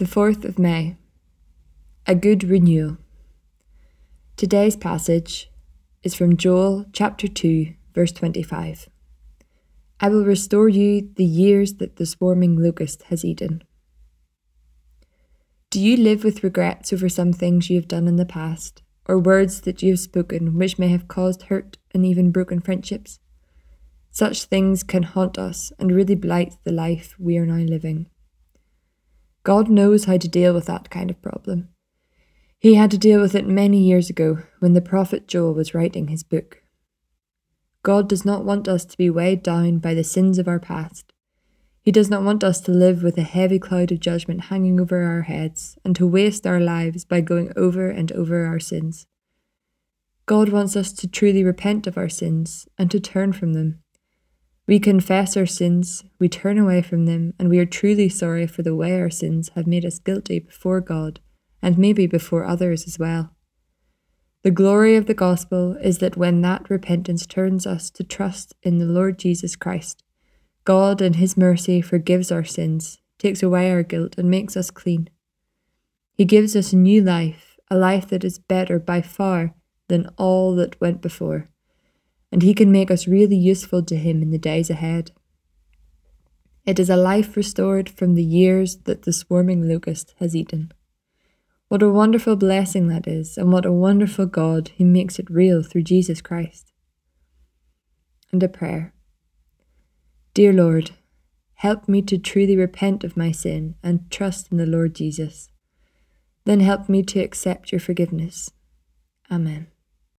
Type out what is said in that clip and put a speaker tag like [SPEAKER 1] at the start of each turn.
[SPEAKER 1] The 4th of May. A good renewal. Today's passage is from Joel chapter 2, verse 25. I will restore you the years that the swarming locust has eaten. Do you live with regrets over some things you have done in the past, or words that you have spoken which may have caused hurt and even broken friendships? Such things can haunt us and really blight the life we are now living. God knows how to deal with that kind of problem. He had to deal with it many years ago when the prophet Joel was writing his book. God does not want us to be weighed down by the sins of our past. He does not want us to live with a heavy cloud of judgment hanging over our heads and to waste our lives by going over and over our sins. God wants us to truly repent of our sins and to turn from them we confess our sins, we turn away from them, and we are truly sorry for the way our sins have made us guilty before God and maybe before others as well. The glory of the gospel is that when that repentance turns us to trust in the Lord Jesus Christ, God in His mercy forgives our sins, takes away our guilt, and makes us clean. He gives us a new life, a life that is better by far than all that went before and He can make us really useful to Him in the days ahead. It is a life restored from the years that the swarming locust has eaten. What a wonderful blessing that is, and what a wonderful God who makes it real through Jesus Christ. And a prayer Dear Lord, help me to truly repent of my sin and trust in the Lord Jesus. Then help me to accept your forgiveness. Amen.